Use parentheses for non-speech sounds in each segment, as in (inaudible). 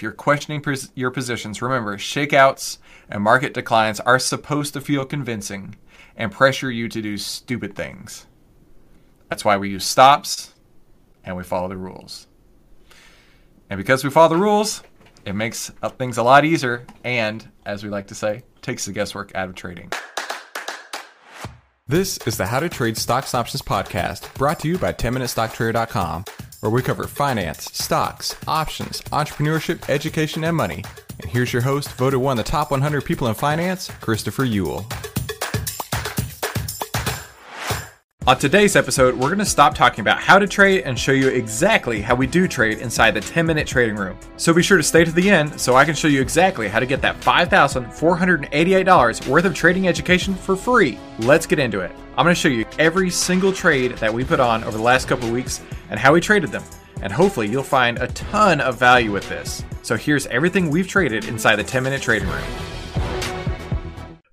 if you're questioning your positions, remember shakeouts and market declines are supposed to feel convincing and pressure you to do stupid things. That's why we use stops and we follow the rules. And because we follow the rules, it makes uh, things a lot easier and, as we like to say, takes the guesswork out of trading. This is the How to Trade Stocks Options podcast brought to you by 10MinuteStockTrader.com, where we cover finance, stocks, options, entrepreneurship, education, and money. And here's your host, voted one of the top 100 people in finance, Christopher Uhl. On today's episode, we're going to stop talking about how to trade and show you exactly how we do trade inside the 10 minute trading room. So be sure to stay to the end so I can show you exactly how to get that $5,488 worth of trading education for free. Let's get into it. I'm going to show you every single trade that we put on over the last couple weeks and how we traded them. And hopefully, you'll find a ton of value with this. So here's everything we've traded inside the 10 minute trading room.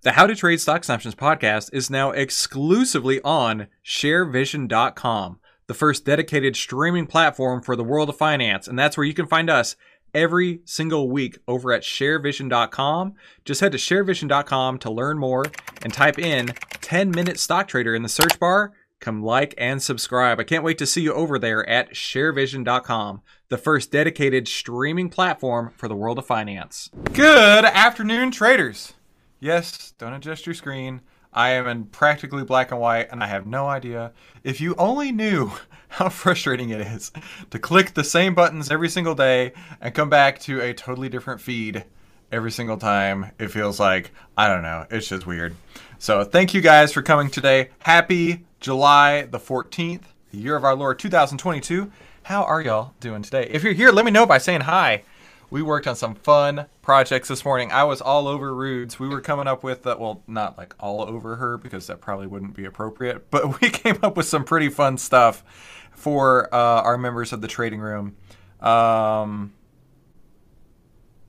The How to Trade Stocks and Options podcast is now exclusively on sharevision.com, the first dedicated streaming platform for the world of finance. And that's where you can find us every single week over at sharevision.com. Just head to sharevision.com to learn more and type in 10 minute stock trader in the search bar. Come like and subscribe. I can't wait to see you over there at sharevision.com, the first dedicated streaming platform for the world of finance. Good afternoon, traders. Yes, don't adjust your screen. I am in practically black and white and I have no idea. If you only knew (laughs) how frustrating it is to click the same buttons every single day and come back to a totally different feed every single time, it feels like, I don't know, it's just weird. So thank you guys for coming today. Happy July the 14th, the year of our Lord 2022. How are y'all doing today? If you're here, let me know by saying hi we worked on some fun projects this morning. I was all over Rudes. We were coming up with, uh, well, not like all over her because that probably wouldn't be appropriate, (laughs) but we came up with some pretty fun stuff for uh, our members of the trading room. Um,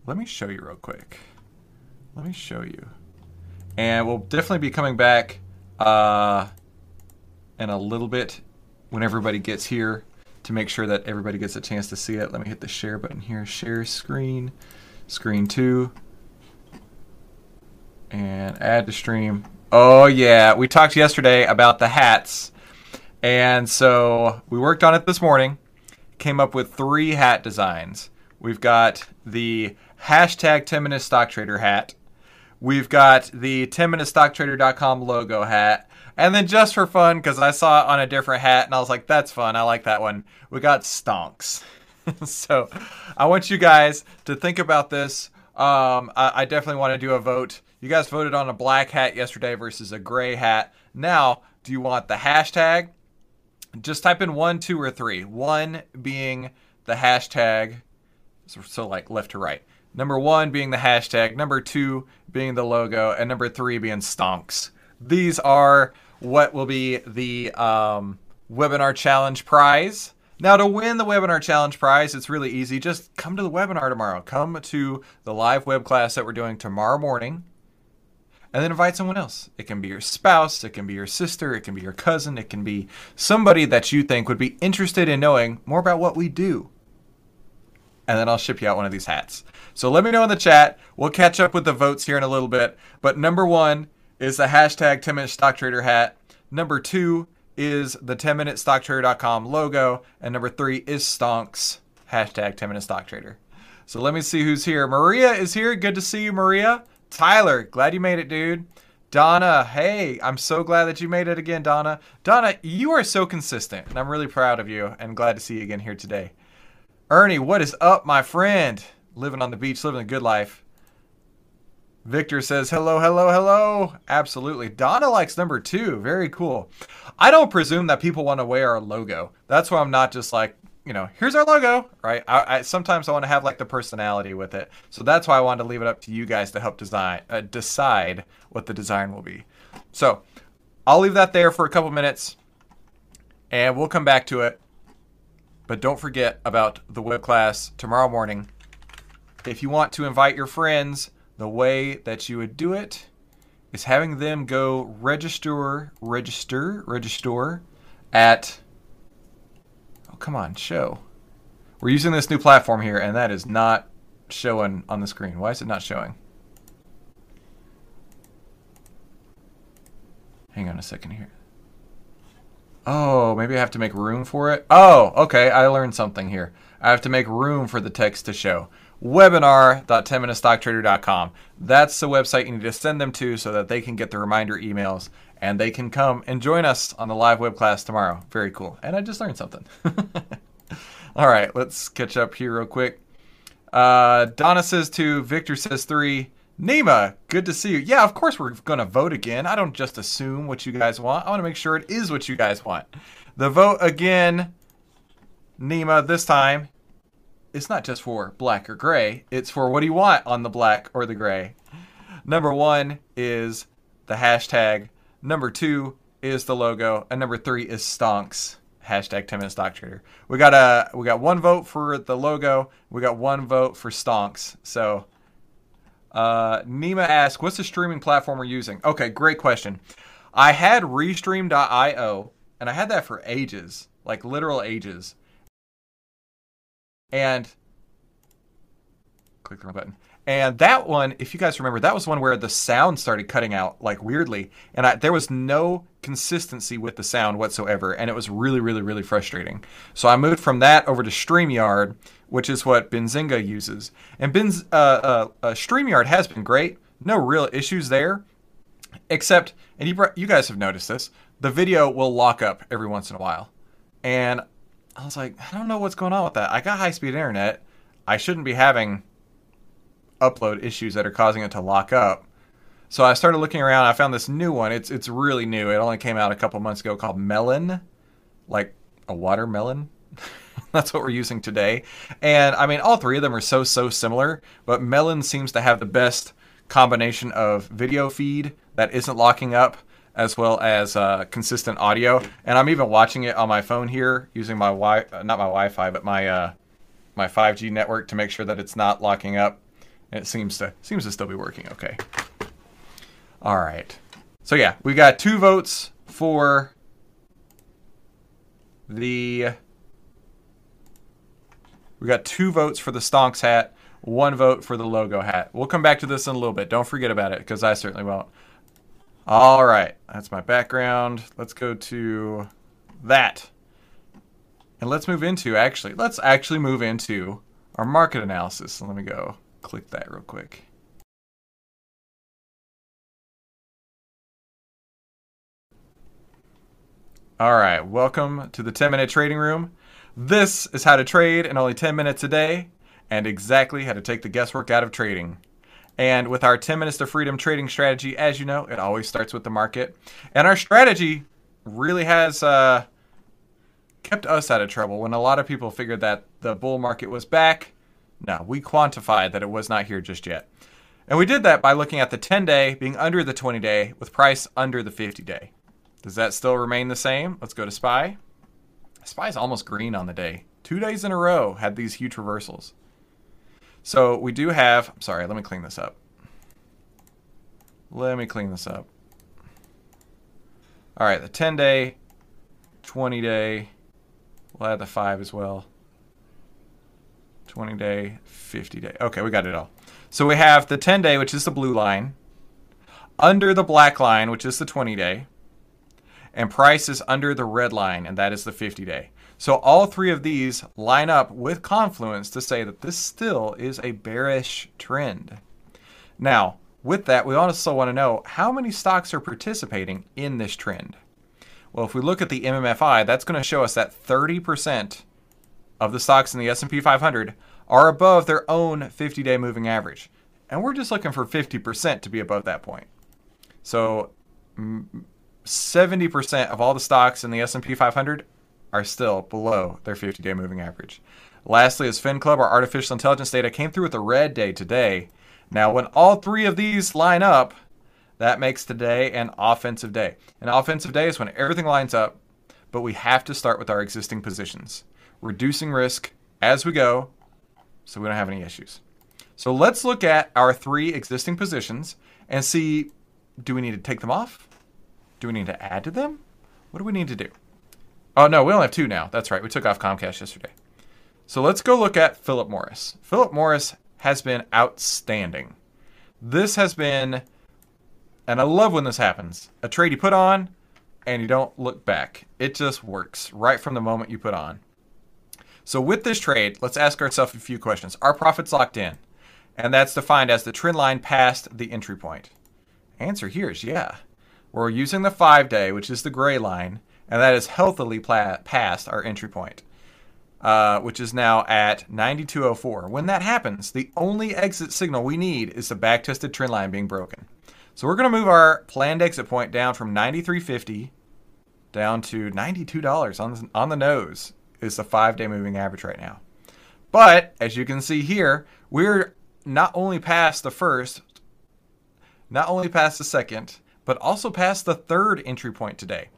let me show you real quick. Let me show you. And we'll definitely be coming back uh, in a little bit when everybody gets here to make sure that everybody gets a chance to see it, let me hit the share button here. Share screen, screen two, and add to stream. Oh, yeah. We talked yesterday about the hats. And so we worked on it this morning, came up with three hat designs. We've got the hashtag 10 minute stock trader hat. We've got the 10minutestocktrader.com logo hat. And then just for fun, because I saw it on a different hat and I was like, that's fun. I like that one. We got stonks. (laughs) so I want you guys to think about this. Um, I, I definitely want to do a vote. You guys voted on a black hat yesterday versus a gray hat. Now, do you want the hashtag? Just type in one, two, or three. One being the hashtag, so, so like left to right. Number one being the hashtag, number two being the logo, and number three being stonks. These are what will be the um, webinar challenge prize. Now, to win the webinar challenge prize, it's really easy. Just come to the webinar tomorrow. Come to the live web class that we're doing tomorrow morning and then invite someone else. It can be your spouse, it can be your sister, it can be your cousin, it can be somebody that you think would be interested in knowing more about what we do. And then I'll ship you out one of these hats. So let me know in the chat. We'll catch up with the votes here in a little bit. But number one, is the hashtag 10 minute stock trader hat. Number two is the 10 minute stocktrader.com logo. And number three is stonks, hashtag 10 minute stock trader. So let me see who's here. Maria is here. Good to see you, Maria. Tyler, glad you made it, dude. Donna, hey, I'm so glad that you made it again, Donna. Donna, you are so consistent, and I'm really proud of you and glad to see you again here today. Ernie, what is up, my friend? Living on the beach, living a good life. Victor says, hello, hello, hello. Absolutely. Donna likes number two. Very cool. I don't presume that people want to wear our logo. That's why I'm not just like, you know, here's our logo, right? I, I sometimes I want to have like the personality with it. So that's why I wanted to leave it up to you guys to help design, uh, decide what the design will be. So I'll leave that there for a couple minutes and we'll come back to it. But don't forget about the web class tomorrow morning. If you want to invite your friends, the way that you would do it is having them go register, register, register at. Oh, come on, show. We're using this new platform here, and that is not showing on the screen? Why is it not showing? Hang on a second here. Oh, maybe I have to make room for it. Oh, okay. I learned something here. I have to make room for the text to show. Webinar.10minutestocktrader.com. That's the website you need to send them to so that they can get the reminder emails and they can come and join us on the live web class tomorrow. Very cool. And I just learned something. (laughs) All right, let's catch up here real quick. Uh, Donna says two, Victor says three. Nima, good to see you. Yeah, of course we're going to vote again. I don't just assume what you guys want. I want to make sure it is what you guys want. The vote again, Nima, this time, it's not just for black or gray. It's for what do you want on the black or the gray. Number one is the hashtag. Number two is the logo. And number three is stonks. Hashtag 10 minute stock trader. We got a we got one vote for the logo. We got one vote for stonks. So uh, Nima asks, what's the streaming platform we're using? Okay, great question. I had Restream.io, and I had that for ages, like literal ages. And click the wrong button. And that one, if you guys remember, that was one where the sound started cutting out like weirdly, and I, there was no consistency with the sound whatsoever, and it was really, really, really frustrating. So I moved from that over to StreamYard, which is what Benzinga uses. And Benz, uh, uh, uh, StreamYard has been great, no real issues there, except, and you, you guys have noticed this, the video will lock up every once in a while. And I was like, I don't know what's going on with that. I got high speed internet. I shouldn't be having upload issues that are causing it to lock up. So I started looking around. I found this new one. It's it's really new. It only came out a couple months ago called Melon, like a watermelon. (laughs) That's what we're using today. And I mean, all three of them are so so similar, but Melon seems to have the best combination of video feed that isn't locking up as well as uh, consistent audio. And I'm even watching it on my phone here using my wi not my Wi-Fi, but my uh, my 5G network to make sure that it's not locking up And it seems to seems to still be working okay. All right. So yeah, we got two votes for the we got two votes for the Stonks hat, one vote for the logo hat. We'll come back to this in a little bit. Don't forget about it because I certainly won't. All right, that's my background. Let's go to that. And let's move into actually, let's actually move into our market analysis. So let me go click that real quick. All right, welcome to the 10 minute trading room. This is how to trade in only 10 minutes a day and exactly how to take the guesswork out of trading. And with our 10 minutes to freedom trading strategy, as you know, it always starts with the market. And our strategy really has uh, kept us out of trouble when a lot of people figured that the bull market was back no, we quantified that it was not here just yet. And we did that by looking at the 10 day being under the 20 day with price under the 50 day. Does that still remain the same? Let's go to SPY. SPY is almost green on the day. Two days in a row had these huge reversals. So we do have, sorry, let me clean this up. Let me clean this up. All right, the 10 day, 20 day, we'll add the 5 as well. 20 day, 50 day. Okay, we got it all. So we have the 10 day, which is the blue line, under the black line, which is the 20 day, and price is under the red line, and that is the 50 day. So all three of these line up with confluence to say that this still is a bearish trend. Now, with that, we also want to know how many stocks are participating in this trend. Well, if we look at the MMFI, that's going to show us that 30% of the stocks in the S&P 500 are above their own 50-day moving average. And we're just looking for 50% to be above that point. So mm, 70% of all the stocks in the S&P 500 are still below their 50-day moving average. Lastly, as FinClub, our artificial intelligence data came through with a red day today. Now, when all three of these line up, that makes today an offensive day. An offensive day is when everything lines up, but we have to start with our existing positions reducing risk as we go so we don't have any issues. So let's look at our three existing positions and see do we need to take them off? Do we need to add to them? What do we need to do? Oh, no, we only have two now. That's right. We took off Comcast yesterday. So let's go look at Philip Morris. Philip Morris has been outstanding. This has been, and I love when this happens, a trade you put on and you don't look back. It just works right from the moment you put on. So with this trade, let's ask ourselves a few questions. Are profits locked in? And that's defined as the trend line past the entry point. Answer here is yeah. We're using the five day, which is the gray line, and that is healthily pla- past our entry point, uh, which is now at 9204. When that happens, the only exit signal we need is the back tested trend line being broken. So we're going to move our planned exit point down from 9350 down to $92 on, on the nose is the five day moving average right now. But as you can see here, we're not only past the first, not only past the second, but also past the third entry point today.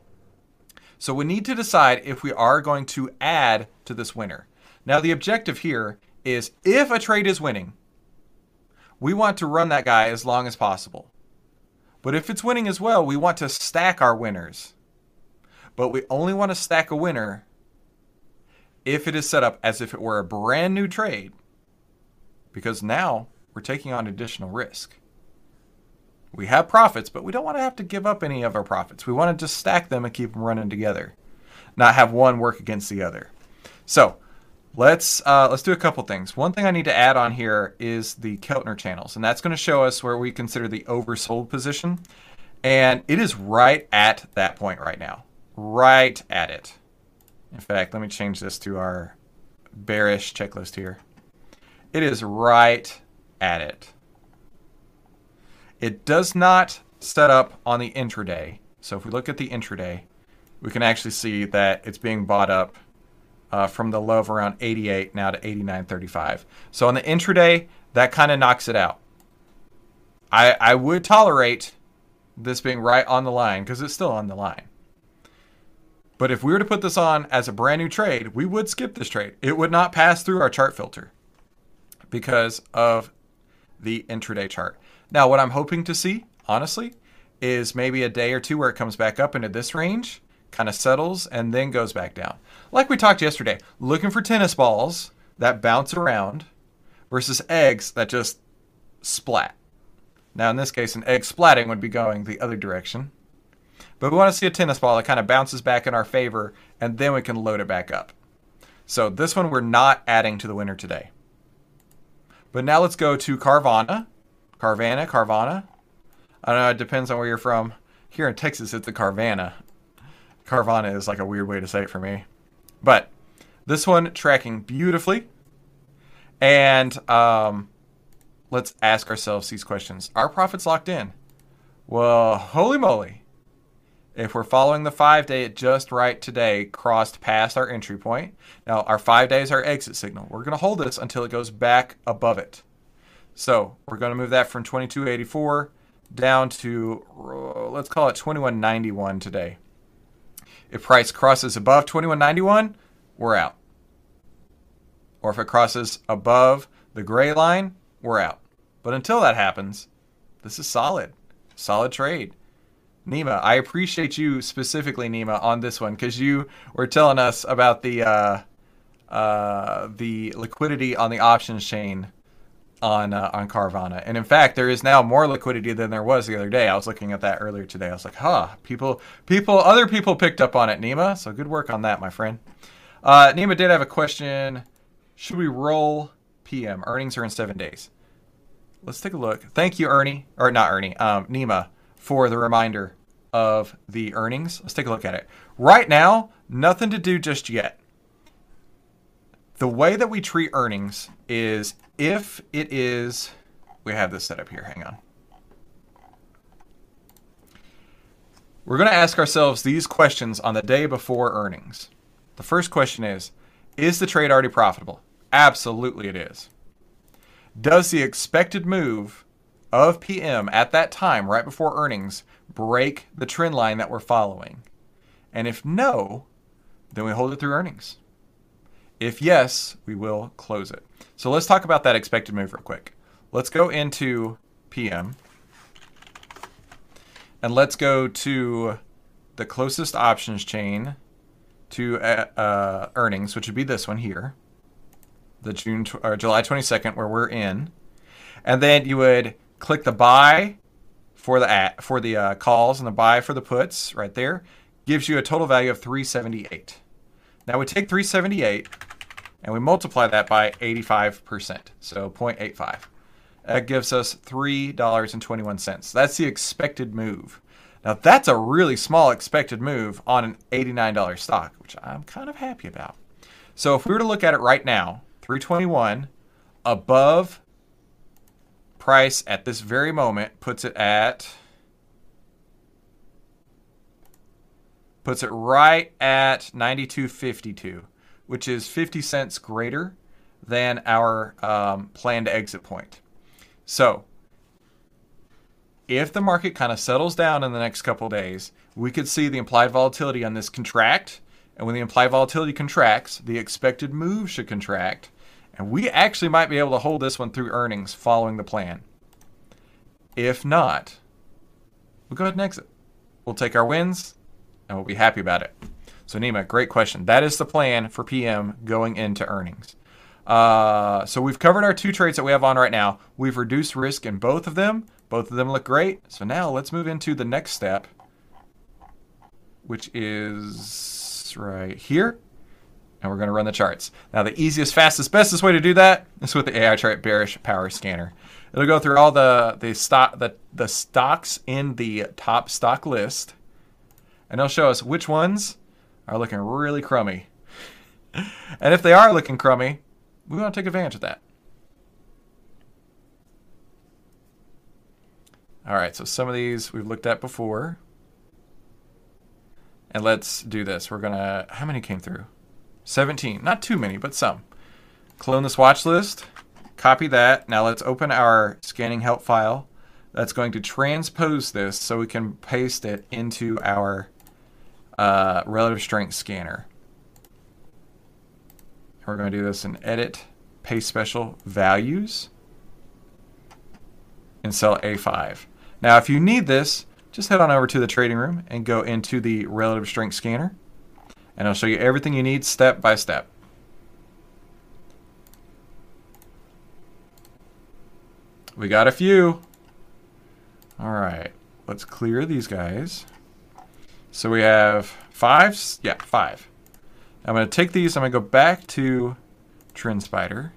So we need to decide if we are going to add to this winner. Now, the objective here is if a trade is winning, we want to run that guy as long as possible. But if it's winning as well, we want to stack our winners. But we only want to stack a winner if it is set up as if it were a brand new trade, because now we're taking on additional risk. We have profits, but we don't want to have to give up any of our profits. We want to just stack them and keep them running together, not have one work against the other. So let's uh, let's do a couple things. One thing I need to add on here is the Keltner channels, and that's going to show us where we consider the oversold position, and it is right at that point right now, right at it. In fact, let me change this to our bearish checklist here. It is right at it. It does not set up on the intraday. So if we look at the intraday, we can actually see that it's being bought up uh, from the low of around 88 now to 89.35. So on the intraday, that kind of knocks it out. I, I would tolerate this being right on the line because it's still on the line. But if we were to put this on as a brand new trade, we would skip this trade. It would not pass through our chart filter because of the intraday chart. Now, what I'm hoping to see, honestly, is maybe a day or two where it comes back up into this range, kind of settles, and then goes back down. Like we talked yesterday, looking for tennis balls that bounce around versus eggs that just splat. Now, in this case, an egg splatting would be going the other direction. But we want to see a tennis ball that kind of bounces back in our favor, and then we can load it back up. So this one we're not adding to the winner today. But now let's go to Carvana. Carvana, Carvana. I don't know, it depends on where you're from. Here in Texas, it's a Carvana. Carvana is like a weird way to say it for me. But this one tracking beautifully. And um, let's ask ourselves these questions. Are profits locked in? Well, holy moly. If we're following the five day at just right today, crossed past our entry point. Now, our five days our exit signal. We're going to hold this until it goes back above it. So we're going to move that from 2284 down to, let's call it 2191 today. If price crosses above 2191, we're out. Or if it crosses above the gray line, we're out. But until that happens, this is solid. Solid trade. Nima, I appreciate you specifically, Nima, on this one because you were telling us about the uh, uh, the liquidity on the options chain on uh, on Carvana, and in fact, there is now more liquidity than there was the other day. I was looking at that earlier today. I was like, "Huh, people, people, other people picked up on it." Nima, so good work on that, my friend. Uh, Nima did have a question. Should we roll PM? Earnings are in seven days. Let's take a look. Thank you, Ernie, or not Ernie, um, Nima for the reminder of the earnings. Let's take a look at it. Right now, nothing to do just yet. The way that we treat earnings is if it is, we have this set up here, hang on. We're going to ask ourselves these questions on the day before earnings. The first question is Is the trade already profitable? Absolutely, it is. Does the expected move of PM at that time, right before earnings, break the trend line that we're following? And if no, then we hold it through earnings. If yes, we will close it. So let's talk about that expected move real quick. Let's go into PM and let's go to the closest options chain to uh, uh, earnings, which would be this one here. the June or July 22nd, where we're in, and then you would click the buy for the at, for the uh, calls and the buy for the puts right there. Gives you a total value of 378. Now we take 378 and we multiply that by 85%, so 0.85. That gives us $3.21. That's the expected move. Now, that's a really small expected move on an $89 stock, which I'm kind of happy about. So, if we were to look at it right now, 321 above price at this very moment puts it at puts it right at 92.52 which is 50 cents greater than our um, planned exit point so if the market kind of settles down in the next couple days we could see the implied volatility on this contract and when the implied volatility contracts the expected move should contract and we actually might be able to hold this one through earnings following the plan. If not, we'll go ahead and exit. We'll take our wins and we'll be happy about it. So, Nima, great question. That is the plan for PM going into earnings. Uh, so, we've covered our two trades that we have on right now. We've reduced risk in both of them. Both of them look great. So, now let's move into the next step, which is right here and we're going to run the charts. Now, the easiest, fastest, bestest way to do that is with the AI chart bearish power scanner. It'll go through all the the stock the, the stocks in the top stock list, and it'll show us which ones are looking really crummy. and if they are looking crummy, we want to take advantage of that. All right, so some of these we've looked at before. And let's do this. We're going to, how many came through? 17. Not too many, but some. Clone this watch list. Copy that. Now let's open our scanning help file. That's going to transpose this so we can paste it into our uh, relative strength scanner. We're going to do this in Edit, Paste Special, Values, and cell A5. Now, if you need this, just head on over to the trading room and go into the relative strength scanner and I'll show you everything you need step by step. We got a few. All right, let's clear these guys. So we have five, yeah, five. I'm going to take these, I'm going to go back to TrendSpider.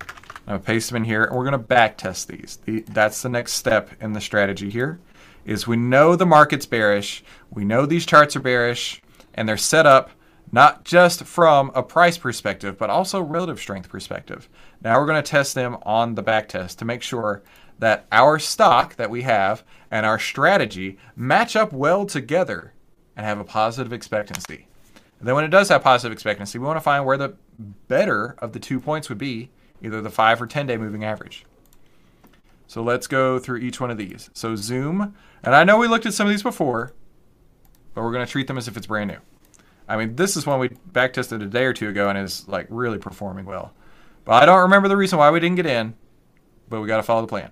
I'm going to paste them in here, and we're going to back test these. The, that's the next step in the strategy here is we know the market's bearish, we know these charts are bearish, and they're set up not just from a price perspective, but also relative strength perspective. Now we're going to test them on the back test to make sure that our stock that we have and our strategy match up well together and have a positive expectancy. And then when it does have positive expectancy, we want to find where the better of the two points would be, either the 5 or 10 day moving average. So let's go through each one of these. So zoom, and I know we looked at some of these before, but we're going to treat them as if it's brand new. I mean, this is one we back tested a day or two ago and is like really performing well. But I don't remember the reason why we didn't get in, but we got to follow the plan.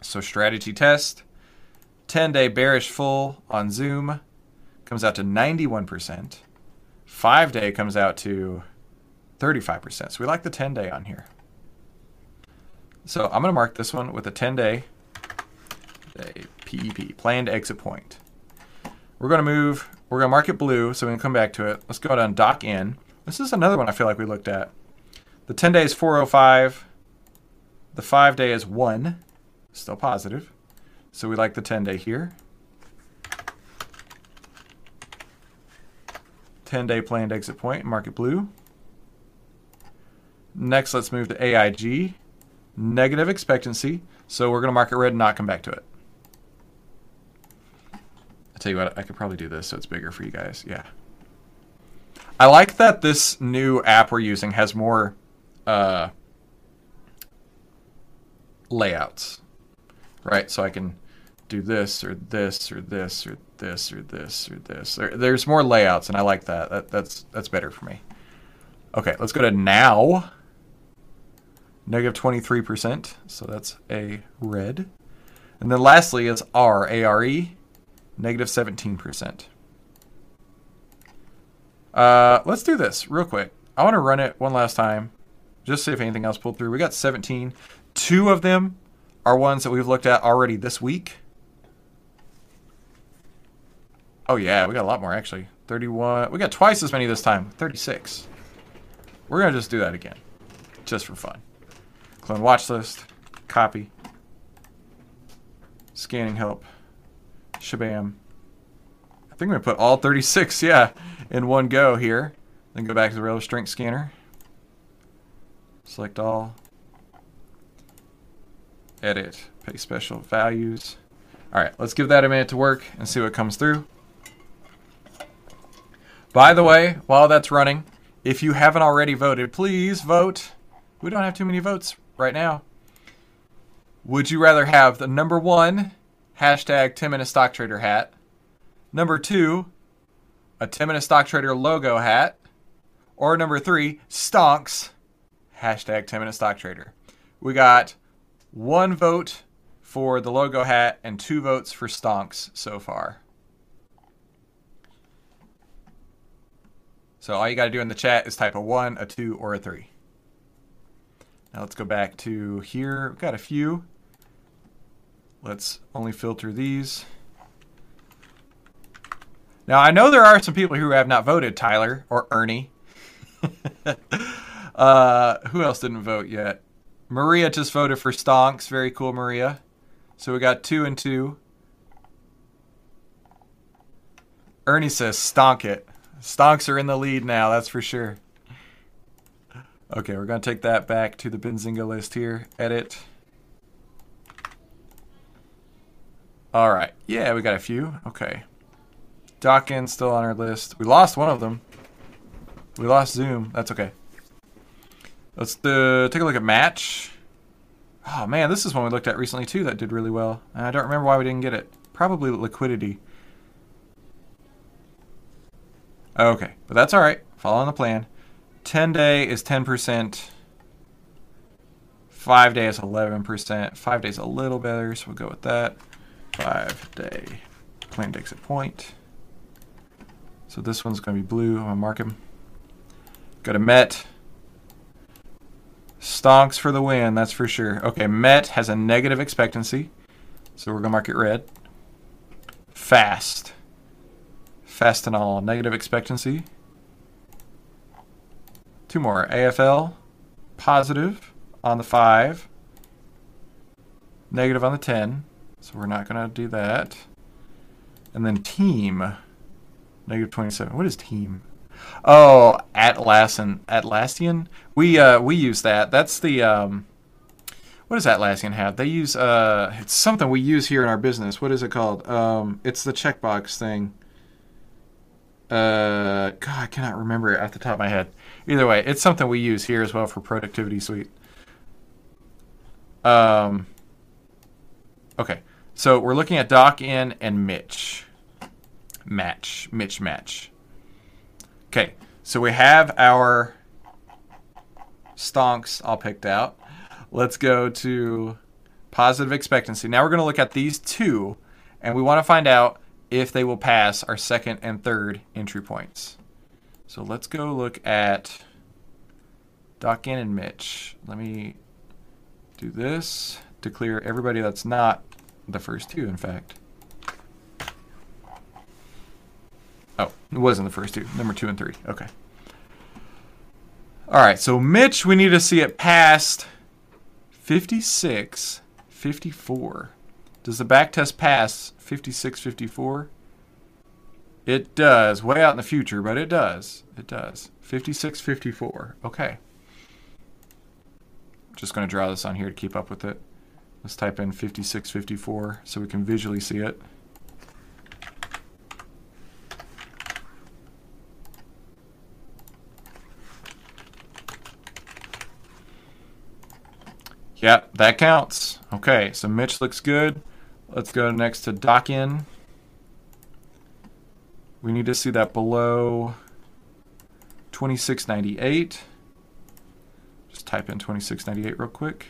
So strategy test, 10 day bearish full on Zoom comes out to 91%. 5 day comes out to 35%. So we like the 10 day on here. So I'm going to mark this one with a 10 day, PEP, planned exit point. We're going to move, we're going to mark it blue so we can come back to it. Let's go down dock in. This is another one I feel like we looked at. The 10 day is 405. The 5 day is 1. Still positive. So we like the 10 day here. 10 day planned exit point, mark it blue. Next, let's move to AIG negative expectancy. So we're going to mark it red and not come back to it. I'll tell you what, I could probably do this so it's bigger for you guys. Yeah. I like that this new app we're using has more uh, layouts, right? So I can do this or this or this or this or this or this. There, there's more layouts, and I like that. that. That's that's better for me. Okay, let's go to now negative 23%, so that's a red. And then lastly is R, A-R-E, negative 17%. Uh, let's do this real quick. I want to run it one last time, just see if anything else pulled through. We got 17. Two of them are ones that we've looked at already this week. Oh yeah, we got a lot more actually. 31. We got twice as many this time. 36. We're gonna just do that again, just for fun. Clone watch list, copy, scanning help, shabam. I think I'm gonna put all 36, yeah, in one go here. Then go back to the rail strength scanner. Select all. Edit, pay special values. All right, let's give that a minute to work and see what comes through. By the way, while that's running, if you haven't already voted, please vote. We don't have too many votes right now. Would you rather have the number one hashtag 10 minute stock trader hat, number two, a 10 minute stock trader logo hat, or number three, stonks hashtag 10 minute stock trader? We got one vote for the logo hat and two votes for stonks so far. So all you got to do in the chat is type a 1, a 2, or a 3. Now let's go back to here. We've got a few. Let's only filter these. Now I know there are some people who have not voted, Tyler or Ernie. (laughs) uh, who else didn't vote yet? Maria just voted for Stonks. Very cool, Maria. So we got two and two. Ernie says stonk it. Stonks are in the lead now, that's for sure. Okay, we're going to take that back to the Benzinga list here. Edit. All right. Yeah, we got a few. Okay. Dawkins still on our list. We lost one of them. We lost Zoom. That's okay. Let's uh, take a look at Match. Oh, man, this is one we looked at recently, too, that did really well. I don't remember why we didn't get it. Probably liquidity. Okay, but that's all right. Following the plan. 10 day is 10%. 5 day is 11%. 5 days a little better, so we'll go with that. 5 day planned exit point. So this one's going to be blue. I'm going to mark him. Go to Met. Stonks for the win, that's for sure. Okay, Met has a negative expectancy, so we're going to mark it red. Fast. Fast and all. negative expectancy. Two more. AFL, positive on the 5. Negative on the 10. So we're not going to do that. And then team, negative 27. What is team? Oh, Atlassian. Atlassian? We, uh, we use that. That's the... Um, what does Atlassian have? They use... Uh, it's something we use here in our business. What is it called? Um, it's the checkbox thing. Uh, God, I cannot remember it off the top of my head. Either way, it's something we use here as well for Productivity Suite. Um, okay, so we're looking at Doc in and Mitch. Match, Mitch match. Okay, so we have our stonks all picked out. Let's go to positive expectancy. Now we're going to look at these two, and we want to find out if they will pass our second and third entry points. So let's go look at Doc In and Mitch. Let me do this to clear everybody that's not the first two, in fact. Oh, it wasn't the first two. Number two and three. Okay. All right, so Mitch, we need to see it past 56, 54. Does the back test pass 5654? It does. Way out in the future, but it does. It does. 5654. Okay. Just going to draw this on here to keep up with it. Let's type in 5654 so we can visually see it. Yep, that counts. Okay, so Mitch looks good. Let's go next to Dock-In. We need to see that below 2698. Just type in 2698 real quick.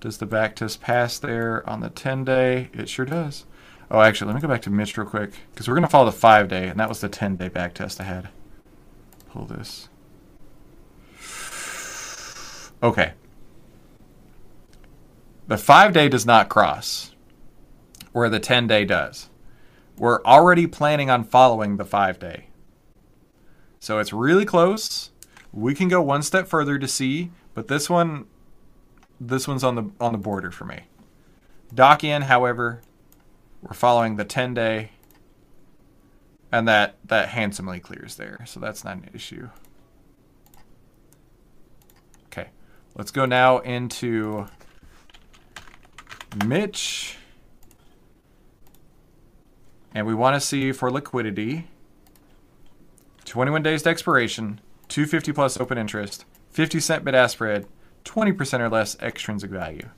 Does the back test pass there on the 10 day? It sure does. Oh, actually, let me go back to Mitch real quick because we're going to follow the five day, and that was the 10 day back test I had. Pull this. Okay. The five day does not cross, where the 10 day does. We're already planning on following the five day. So it's really close. We can go one step further to see, but this one this one's on the on the border for me. Dock in, however, we're following the 10 day and that that handsomely clears there. So that's not an issue. Okay. Let's go now into Mitch. And we want to see for liquidity 21 days to expiration, 250 plus open interest, 50 cent bid ask spread, 20% or less extrinsic value.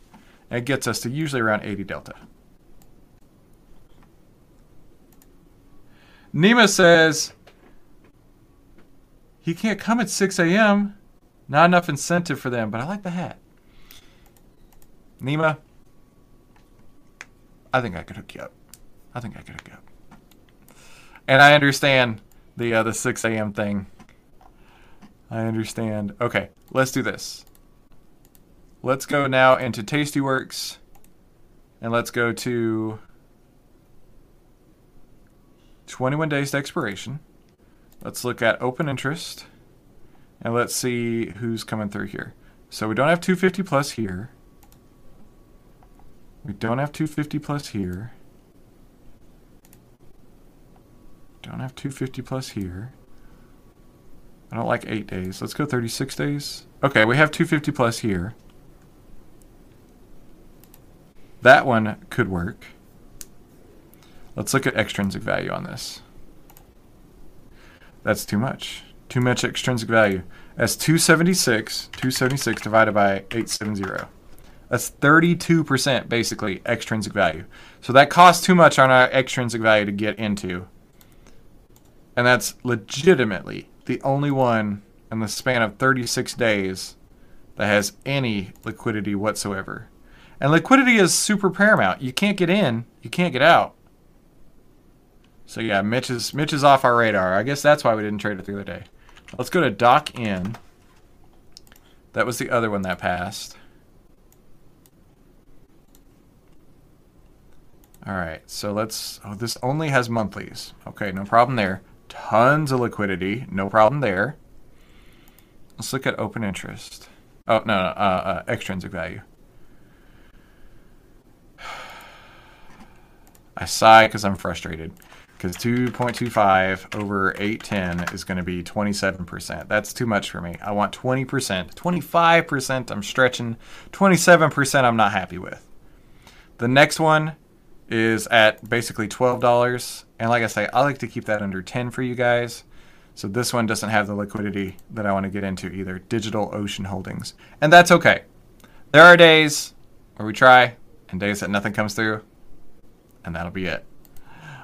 And it gets us to usually around 80 delta. Nima says he can't come at 6 a.m. Not enough incentive for them, but I like the hat. Nima, I think I could hook you up. I think I could hook you up. And I understand the uh, the 6 a.m. thing. I understand. Okay, let's do this. Let's go now into Tastyworks, and let's go to 21 days to expiration. Let's look at open interest, and let's see who's coming through here. So we don't have 250 plus here. We don't have 250 plus here. Don't have 250 plus here. I don't like 8 days. Let's go 36 days. Okay, we have 250 plus here. That one could work. Let's look at extrinsic value on this. That's too much. Too much extrinsic value. That's 276, 276 divided by 870. That's 32% basically extrinsic value. So that costs too much on our extrinsic value to get into. And that's legitimately the only one in the span of 36 days that has any liquidity whatsoever. And liquidity is super paramount. You can't get in, you can't get out. So yeah, Mitch is Mitch is off our radar. I guess that's why we didn't trade it the other day. Let's go to dock in. That was the other one that passed. All right, so let's. Oh, this only has monthlies. Okay, no problem there. Tons of liquidity, no problem there. Let's look at open interest. Oh no, no uh, uh, extrinsic value. (sighs) I sigh because I'm frustrated. Because 2.25 over 810 is going to be 27%. That's too much for me. I want 20%. 25% I'm stretching. 27% I'm not happy with. The next one is at basically $12. And like I say, I like to keep that under 10 for you guys. So this one doesn't have the liquidity that I want to get into either. Digital Ocean Holdings. And that's okay. There are days where we try and days that nothing comes through. And that'll be it.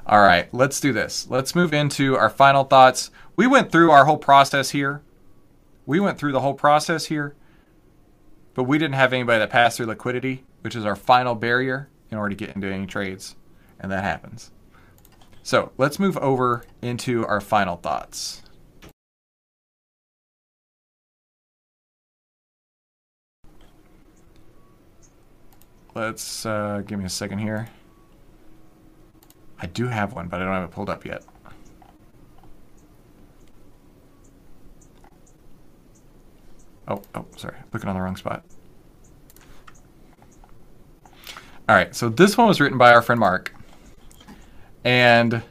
All right, let's do this. Let's move into our final thoughts. We went through our whole process here. We went through the whole process here. But we didn't have anybody that passed through liquidity, which is our final barrier in order to get into any trades. And that happens. So let's move over into our final thoughts. Let's uh, give me a second here. I do have one, but I don't have it pulled up yet. Oh, oh, sorry. Looking on the wrong spot. All right, so this one was written by our friend Mark. And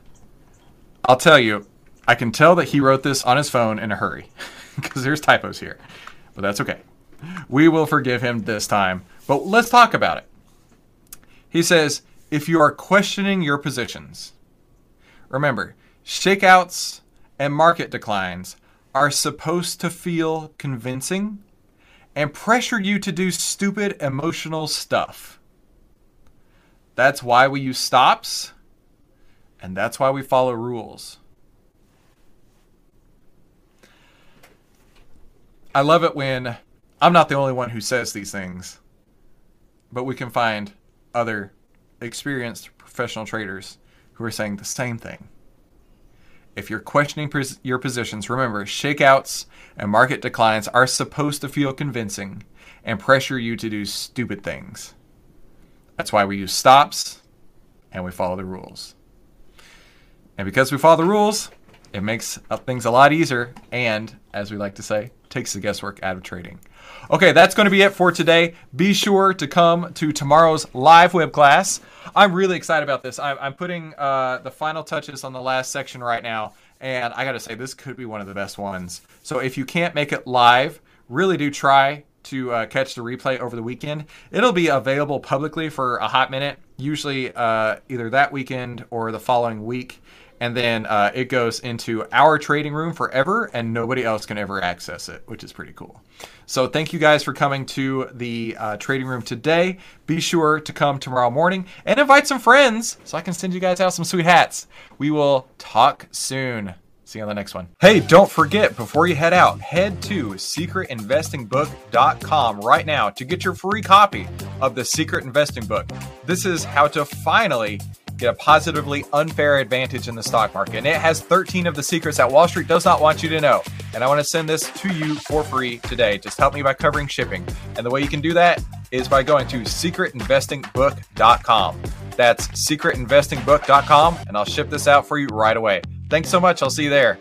I'll tell you, I can tell that he wrote this on his phone in a hurry (laughs) because there's typos here. But that's okay. We will forgive him this time. But let's talk about it. He says, if you are questioning your positions, remember, shakeouts and market declines are supposed to feel convincing and pressure you to do stupid emotional stuff. That's why we use stops, and that's why we follow rules. I love it when I'm not the only one who says these things, but we can find other experienced professional traders who are saying the same thing. If you're questioning your positions, remember shakeouts and market declines are supposed to feel convincing and pressure you to do stupid things. That's why we use stops and we follow the rules. And because we follow the rules, it makes uh, things a lot easier and, as we like to say, takes the guesswork out of trading. Okay, that's going to be it for today. Be sure to come to tomorrow's live web class. I'm really excited about this. I'm, putting uh, the final touches on the last section right now, and I got to say, this could be one of the best ones. So if you can't make it live, really do try to uh, catch the replay over the weekend. It'll be available publicly for a hot minute, usually uh, either that weekend or the following week and then uh, it goes into our trading room forever and nobody else can ever access it which is pretty cool so thank you guys for coming to the uh, trading room today be sure to come tomorrow morning and invite some friends so i can send you guys out some sweet hats we will talk soon See you on the next one. Hey, don't forget before you head out, head to secretinvestingbook.com right now to get your free copy of the Secret Investing Book. This is how to finally get a positively unfair advantage in the stock market. And it has 13 of the secrets that Wall Street does not want you to know. And I want to send this to you for free today. Just help me by covering shipping. And the way you can do that is by going to secretinvestingbook.com. That's secretinvestingbook.com, and I'll ship this out for you right away. Thanks so much. I'll see you there.